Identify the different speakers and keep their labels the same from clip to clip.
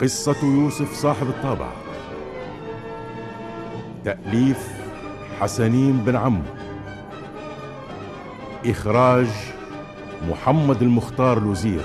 Speaker 1: قصة يوسف صاحب الطابع. تأليف حسنين بن عمو إخراج محمد المختار لوزير.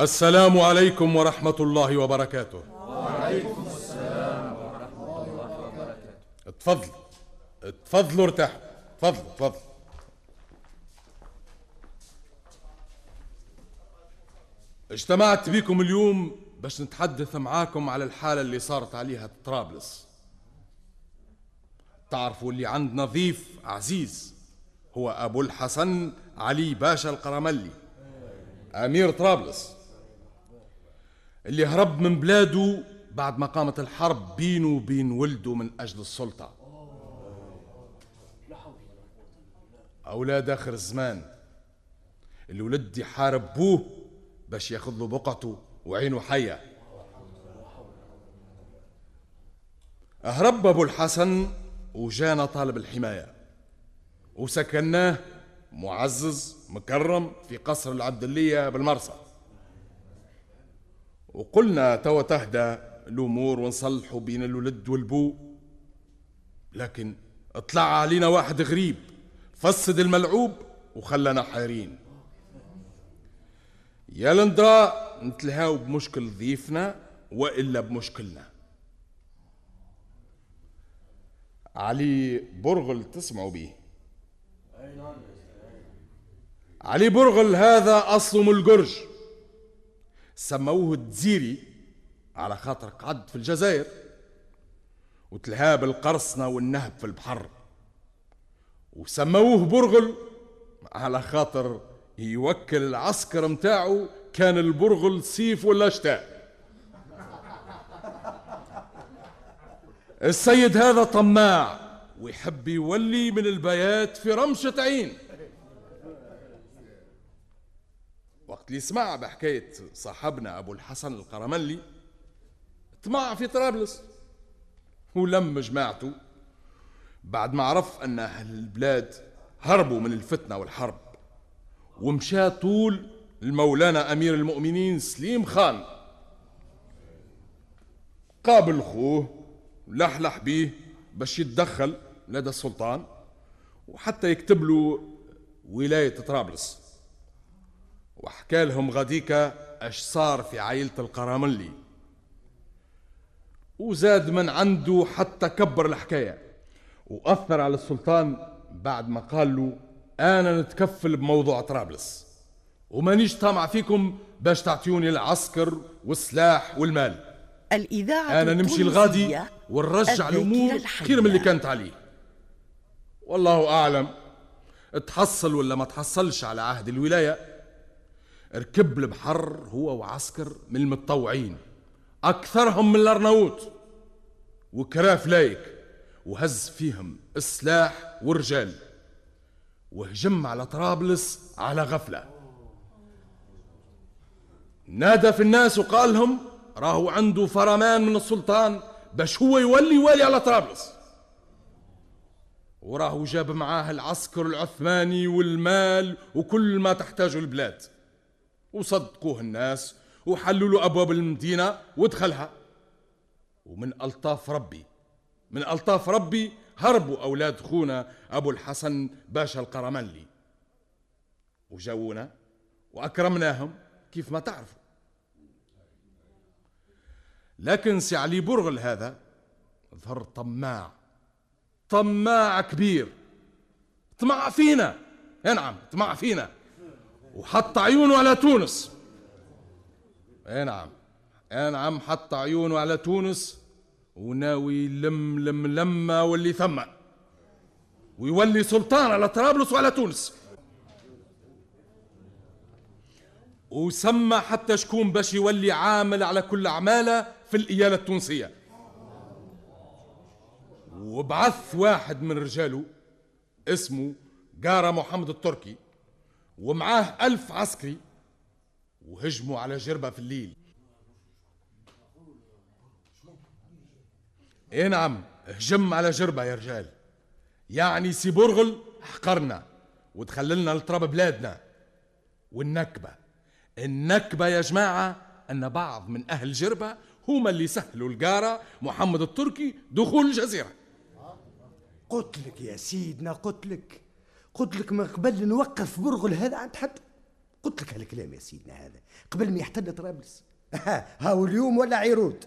Speaker 2: السلام عليكم ورحمة الله وبركاته. وعليكم السلام ورحمة الله وبركاته اتفضل. اتفضلوا ارتاحوا. اتفضل اتفضل. اجتمعت بكم اليوم باش نتحدث معاكم على الحالة اللي صارت عليها طرابلس. تعرفوا اللي عندنا ضيف عزيز هو أبو الحسن علي باشا القرملي أمير طرابلس. اللي هرب من بلاده بعد ما قامت الحرب بينه وبين ولده من أجل السلطة. أولاد آخر الزمان. الولد يحارب بوه باش ياخذ له بقعته وعينه حية. أهرب أبو الحسن وجانا طالب الحماية. وسكناه معزز مكرم في قصر العبدلية بالمرسى وقلنا توا تهدى الأمور ونصلحوا بين الولد والبو. لكن اطلع علينا واحد غريب فسد الملعوب وخلانا حيرين يا لندرا نتلهاو بمشكل ضيفنا وإلا بمشكلنا. علي برغل تسمعوا بيه علي برغل هذا أصله من الجرج سموه الدزيري على خاطر قعد في الجزائر وتلهاه بالقرصنة والنهب في البحر. وسموه برغل على خاطر يوكل العسكر متاعه كان البرغل صيف ولا شتاء. السيد هذا طماع ويحب يولي من البيات في رمشة عين. وقت اللي سمع بحكاية صاحبنا أبو الحسن القرملي طمع في طرابلس ولم جماعته بعد ما عرف أن أهل البلاد هربوا من الفتنة والحرب. ومشى طول المولانا أمير المؤمنين سليم خان. قابل خوه لحلح بيه باش يتدخل لدى السلطان وحتى يكتب له ولاية طرابلس. وحكى لهم غديكا اش صار في عائلة القراملي. وزاد من عنده حتى كبر الحكاية وأثر على السلطان بعد ما قال له أنا نتكفل بموضوع طرابلس ومانيش طامع فيكم باش تعطيوني العسكر والسلاح والمال.
Speaker 3: الإذاعة
Speaker 1: أنا نمشي الغادي ونرجع
Speaker 3: الحية.
Speaker 1: خير من اللي كانت عليه. والله أعلم تحصل ولا ما تحصلش على عهد الولاية ركب البحر هو وعسكر من المتطوعين. أكثرهم من الارناوط وكراف لايك. وهز فيهم السلاح والرجال وهجم على طرابلس على غفلة. نادى في الناس وقال لهم راهو عنده فرمان من السلطان باش هو يولي والي على طرابلس. وراهو جاب معاه العسكر العثماني والمال وكل ما تحتاجه البلاد. وصدقوه الناس وحلوا له أبواب المدينة ودخلها. ومن ألطاف ربي من ألطاف ربي هربوا أولاد خونا أبو الحسن باشا القرملي. وجونا وأكرمناهم كيف ما تعرفوا.
Speaker 2: لكن سي علي برغل هذا ظهر طماع طماع كبير. طمع فينا نعم طمع فينا وحط عيونه على تونس. اي نعم. اي نعم حط عيونه على تونس وناوي لم لم لما واللي ثم. ويولي سلطان على طرابلس وعلى تونس. وسمى حتى شكون باش يولي عامل على كل أعماله في الإيالة التونسية. وبعث واحد من رجاله اسمه قارة محمد التركي. ومعاه ألف عسكري وهجموا على جربة في الليل. إيه نعم هجم على جربة يا رجال. يعني سي برغل حقرنا ودخللنا لتراب بلادنا. والنكبة النكبة يا جماعة أن بعض من أهل جربة هما اللي سهلوا القارة محمد التركي دخول الجزيرة.
Speaker 4: قلت لك يا سيدنا قلت لك قلت لك من قبل نوقف برغل هذا عند حد. قلت لك هالكلام يا سيدنا هذا. قبل ما يحتل طرابلس. هاو اليوم ولا عيرود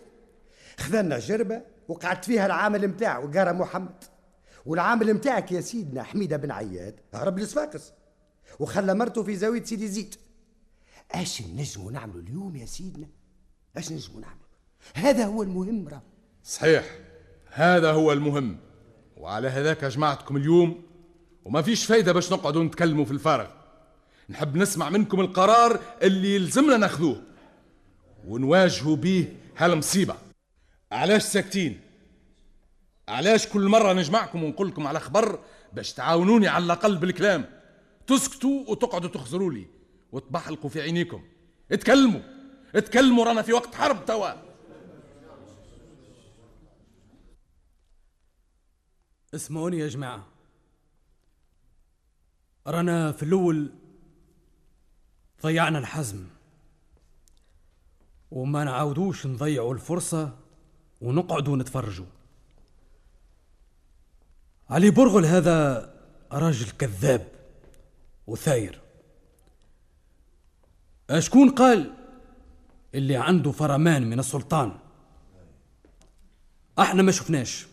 Speaker 4: خذنا جربة وقعدت فيها العامل متاعه قارة محمد. والعامل متاعك يا سيدنا حميدة بن عياد هرب لصفاقس وخلى مرته في زاوية سيدي زيد. اش نجموا نعملوا اليوم يا سيدنا؟ اش نجموا نعملوا هذا هو المهم راه.
Speaker 2: صحيح. هذا هو المهم. وعلى هذاك جمعتكم اليوم وما فيش فايدة باش نقعدوا نتكلموا في الفارغ. نحب نسمع منكم القرار اللي يلزمنا ناخذوه. ونواجهوا به هالمصيبة علاش ساكتين؟ علاش كل مرة نجمعكم ونقول لكم على خبر باش تعاونوني على الأقل بالكلام؟ تسكتوا وتقعدوا تخزروا لي وتبحلقوا في عينيكم. اتكلموا. اتكلموا رانا في وقت حرب توا.
Speaker 5: اسمعوني يا جماعة. رانا في الأول ضيعنا الحزم. وما نعاودوش نضيعوا الفرصة ونقعدوا نتفرجوا. علي برغل هذا راجل كذاب وثاير. أشكون قال اللي عنده فرمان من السلطان؟ أحنا ما شفناش.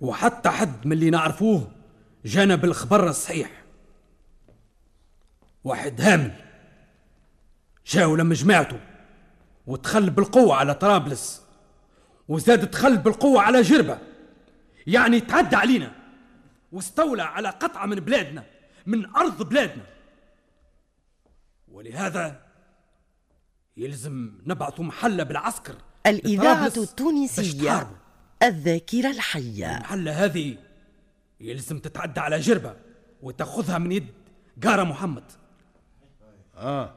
Speaker 5: وحتى حد من اللي نعرفوه جانا بالخبر الصحيح. واحد هامل جاو لما جماعته ودخل بالقوة على طرابلس وزاد دخل بالقوة على جربة. يعني تعدى علينا واستولى على قطعة من بلادنا من أرض بلادنا. ولهذا يلزم نبعث محلة بالعسكر
Speaker 3: الإذاعة التونسية. الذاكرة الحية.
Speaker 5: المحلة هذه يلزم تتعدى على جربة وتاخذها من يد قارة محمد.
Speaker 2: آه.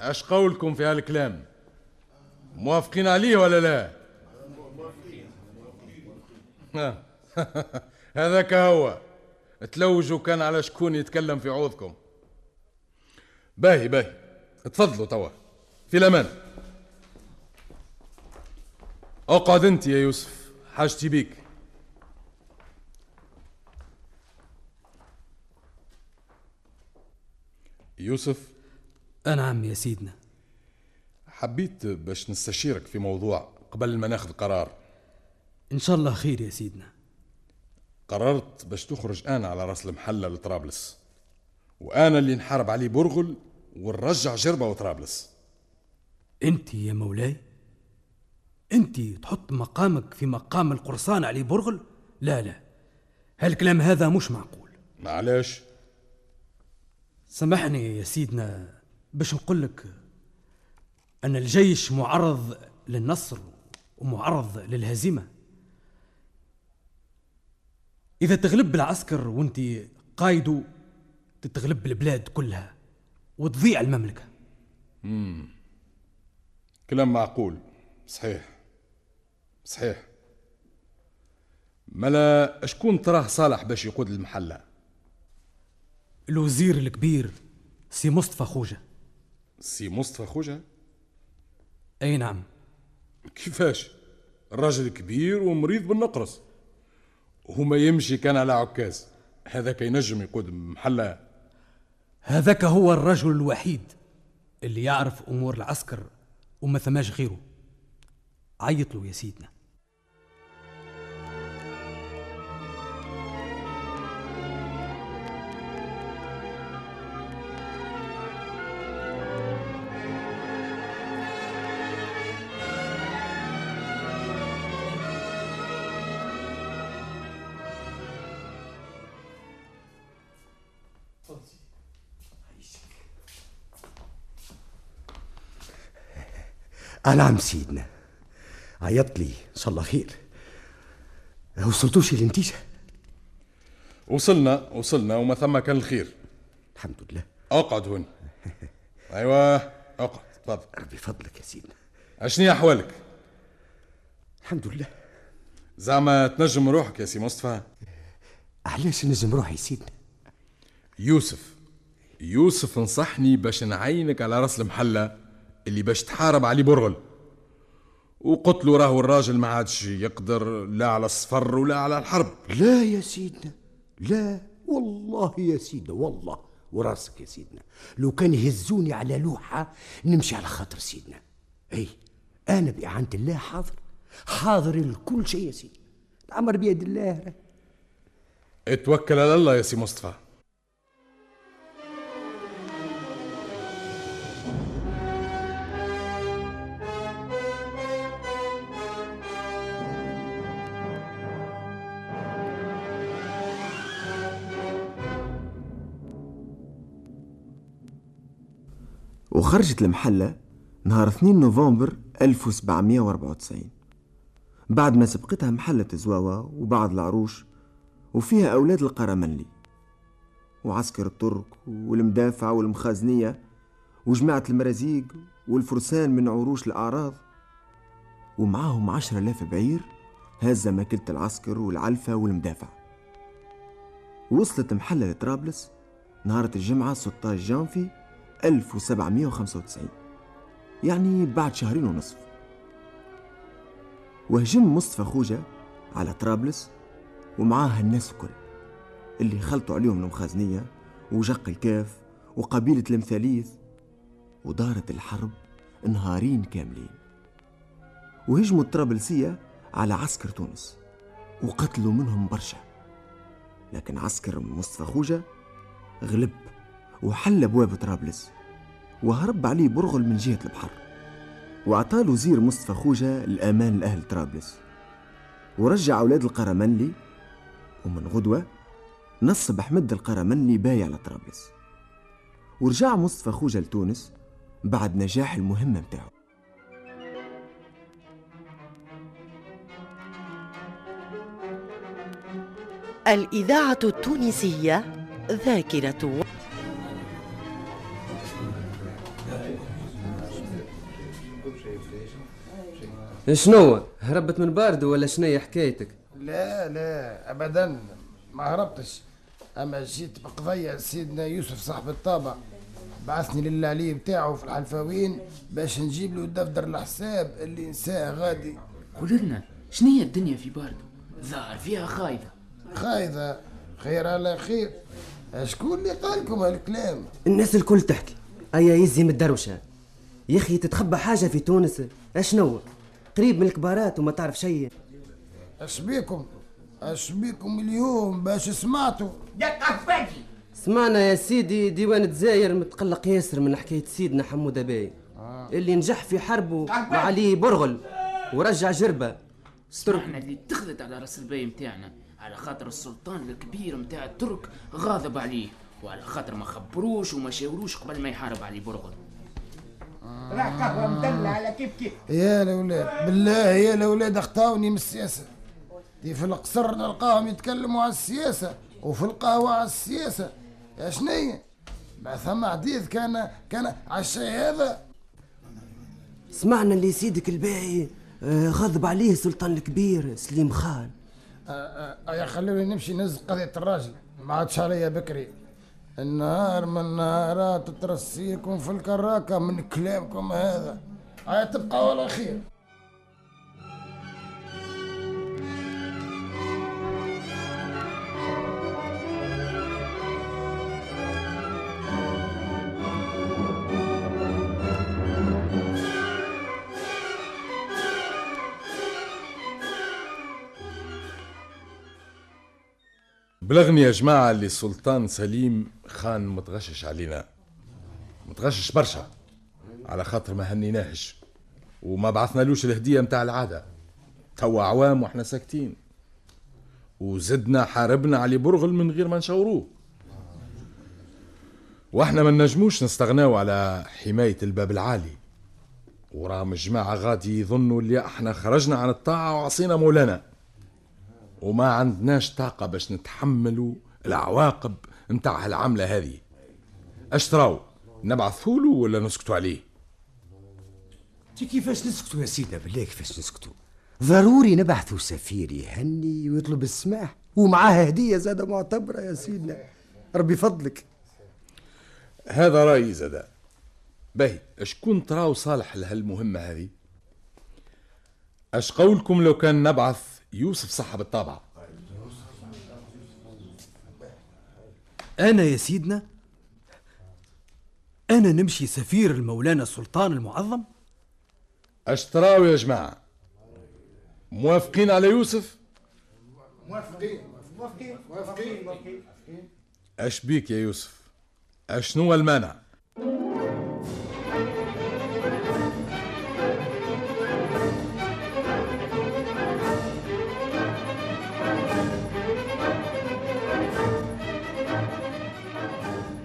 Speaker 2: اش قولكم في هالكلام؟ موافقين عليه ولا لا؟ آه. هذاك هو تلوجوا كان على شكون يتكلم في عوضكم. باهي باهي. تفضلوا توا. في الأمان. أقعد أنت يا يوسف. حاجتي بيك. يوسف؟
Speaker 5: نعم يا سيدنا.
Speaker 2: حبيت باش نستشيرك في موضوع قبل ما ناخذ قرار.
Speaker 5: إن شاء الله خير يا سيدنا.
Speaker 2: قررت باش تخرج أنا على راس المحلة لطرابلس. وأنا اللي نحارب عليه برغل ونرجع جربة وطرابلس.
Speaker 5: أنت يا مولاي؟ أنت تحط مقامك في مقام القرصان علي برغل لا لا. هالكلام هذا مش معقول.
Speaker 2: معلش.
Speaker 5: سامحني يا سيدنا باش نقول لك أن الجيش معرض للنصر ومعرض للهزيمة. إذا تغلب العسكر وأنت قايده تتغلب البلاد كلها وتضيع المملكة.
Speaker 2: كلام معقول. صحيح. صحيح. ملا شكون تراه صالح باش يقود المحلة؟
Speaker 5: الوزير الكبير سي مصطفى خوجة.
Speaker 2: سي مصطفى خوجة؟
Speaker 5: أي نعم.
Speaker 2: كيفاش؟ الراجل كبير ومريض بالنقرس. وما يمشي كان على عكاز. هذاك ينجم يقود محلة.
Speaker 5: هذاك هو الرجل الوحيد اللي يعرف أمور العسكر وما ثماش غيره. عيط له يا سيدنا.
Speaker 4: نعم سيدنا. عيط لي. إن شاء الله خير. وصلتوش النتيجة؟
Speaker 2: وصلنا وصلنا وما ثم كان الخير.
Speaker 4: الحمد لله.
Speaker 2: أقعد هون. أيوه أقعد. تفضل.
Speaker 4: ربي فضلك يا سيدنا.
Speaker 2: اشني أحوالك؟
Speaker 4: الحمد لله.
Speaker 2: زعما تنجم روحك يا سي مصطفى؟
Speaker 4: علاش نجم روحي سيدنا؟
Speaker 2: يوسف. يوسف نصحني باش نعينك على راس المحلة. اللي باش تحارب علي برغل. وقلت له راهو الراجل ما عادش يقدر لا على الصفر ولا على الحرب.
Speaker 4: لا يا سيدنا لا والله يا سيدنا والله وراسك يا سيدنا. لو كان يهزوني على لوحة نمشي على خاطر سيدنا. إي أنا بإعانة الله حاضر حاضر لكل شيء يا سيدي الأمر بيد الله
Speaker 2: اتوكل على الله يا سي مصطفى.
Speaker 6: وخرجت المحلة نهار 2 نوفمبر 1794 بعد ما سبقتها محلة زواوة وبعض العروش وفيها أولاد القرمنلي وعسكر الترك والمدافع والمخازنية وجماعة المرازيق والفرسان من عروش الأعراض. ومعاهم عشرة آلاف بعير هازة ماكلة العسكر والعلفة والمدافع. وصلت محلة لطرابلس نهار الجمعة 16 جانفي 1795 يعني بعد شهرين ونصف. وهجم مصطفى خوجة على طرابلس ومعاه الناس الكل اللي خلطوا عليهم المخازنية وجق الكاف وقبيلة المثاليث ودارت الحرب نهارين كاملين. وهجموا الطرابلسية على عسكر تونس وقتلوا منهم برشا. لكن عسكر مصطفى خوجة غلب. وحل أبواب طرابلس وهرب عليه برغل من جهة البحر وأعطاه وزير مصطفى خوجة الأمان لأهل طرابلس ورجع أولاد القرمنلي ومن غدوة نصب أحمد القرمنلي بايع على طرابلس ورجع مصطفى خوجة لتونس بعد نجاح المهمة متاعه.
Speaker 3: الإذاعة التونسية ذاكرة
Speaker 7: شنو؟ هربت من باردو ولا شنية حكايتك؟
Speaker 8: لا لا ابدا ما هربتش. أما جيت بقضية سيدنا يوسف صاحب الطابع بعثني للعلي بتاعه في الحلفاوين باش نجيب له دفتر الحساب اللي نساه غادي.
Speaker 9: قول لنا شنية الدنيا في باردو ظاهر فيها خايفة.
Speaker 8: خايذة خير على خير. شكون اللي قالكم هالكلام؟
Speaker 10: الناس الكل تحكي. أيا يزي من الدروشة. يا أخي تتخبى حاجة في تونس؟ أشنو؟ قريب من الكبارات وما تعرف شيء.
Speaker 8: اش بيكم اش بيكم اليوم باش سمعتوا.
Speaker 10: سمعنا يا سيدي ديوان تزاير متقلق ياسر من حكاية سيدنا حمودة باي اللي نجح في حربه مع علي برغل ورجع جربة.
Speaker 9: سمعنا اللي اتخذت على رأس الباي متاعنا على خاطر السلطان الكبير متاع الترك غاضب عليه وعلى خاطر ما خبروش وما شاوروش قبل ما يحارب علي برغل.
Speaker 8: يا الاولاد بالله يا الاولاد اخطاوني من السياسة. دي في القصر نلقاهم يتكلموا على السياسة وفي القهوة على السياسة. يا شنية ما ثم حديث كان كان على الشيء هذا.
Speaker 10: سمعنا اللي سيدك الباي آه، غضب عليه السلطان الكبير سليم خان.
Speaker 8: آه، آه، يا خلوني نمشي نز قضية الراجل. ما عادش عليا بكري. النهار من نهارات ترسيكم في الكراكة من كلامكم هذا. هاي تبقى ولا خير
Speaker 2: بلغني يا جماعة اللي السلطان سليم خان متغشش علينا. متغشش برشا. على خاطر ما هنيناهش. وما بعثنالوش الهدية متاع العادة. توا عوام وإحنا ساكتين. وزدنا حاربنا علي برغل من غير ما نشوروه وإحنا ما نجموش نستغناو على حماية الباب العالي. وراهم الجماعة غادي يظنوا اللي إحنا خرجنا عن الطاعة وعصينا مولانا. وما عندناش طاقة باش نتحملوا العواقب نتاع هالعملة هذه. اشتراو نبعثوا له ولا نسكتوا عليه؟
Speaker 4: تي كيفاش نسكتوا يا سيدنا بالله كيفاش نسكتوا ضروري نبعثوا سفير يهني ويطلب السماح ومعاه هدية زادة معتبرة يا سيدنا. ربي فضلك.
Speaker 2: هذا رأيي زادا باهي شكون تراو صالح لهالمهمة هذه؟ أش قولكم لو كان نبعث يوسف صاحب الطابعة.
Speaker 5: أنا يا سيدنا أنا نمشي سفير المولانا السلطان المعظم.
Speaker 2: اش تراو يا جماعة. موافقين على يوسف؟
Speaker 8: موافقين. موافقين. موافقين.
Speaker 2: أش بيك يا يوسف؟ أشنو المانع؟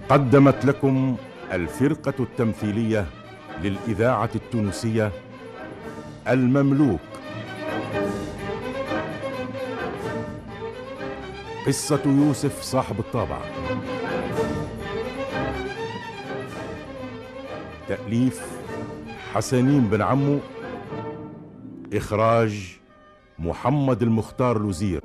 Speaker 1: قدمت لكم الفرقة التمثيلية للإذاعة التونسية المملوك. قصة يوسف صاحب الطابعة تأليف حسنين بن عمو. إخراج محمد المختار لوزير.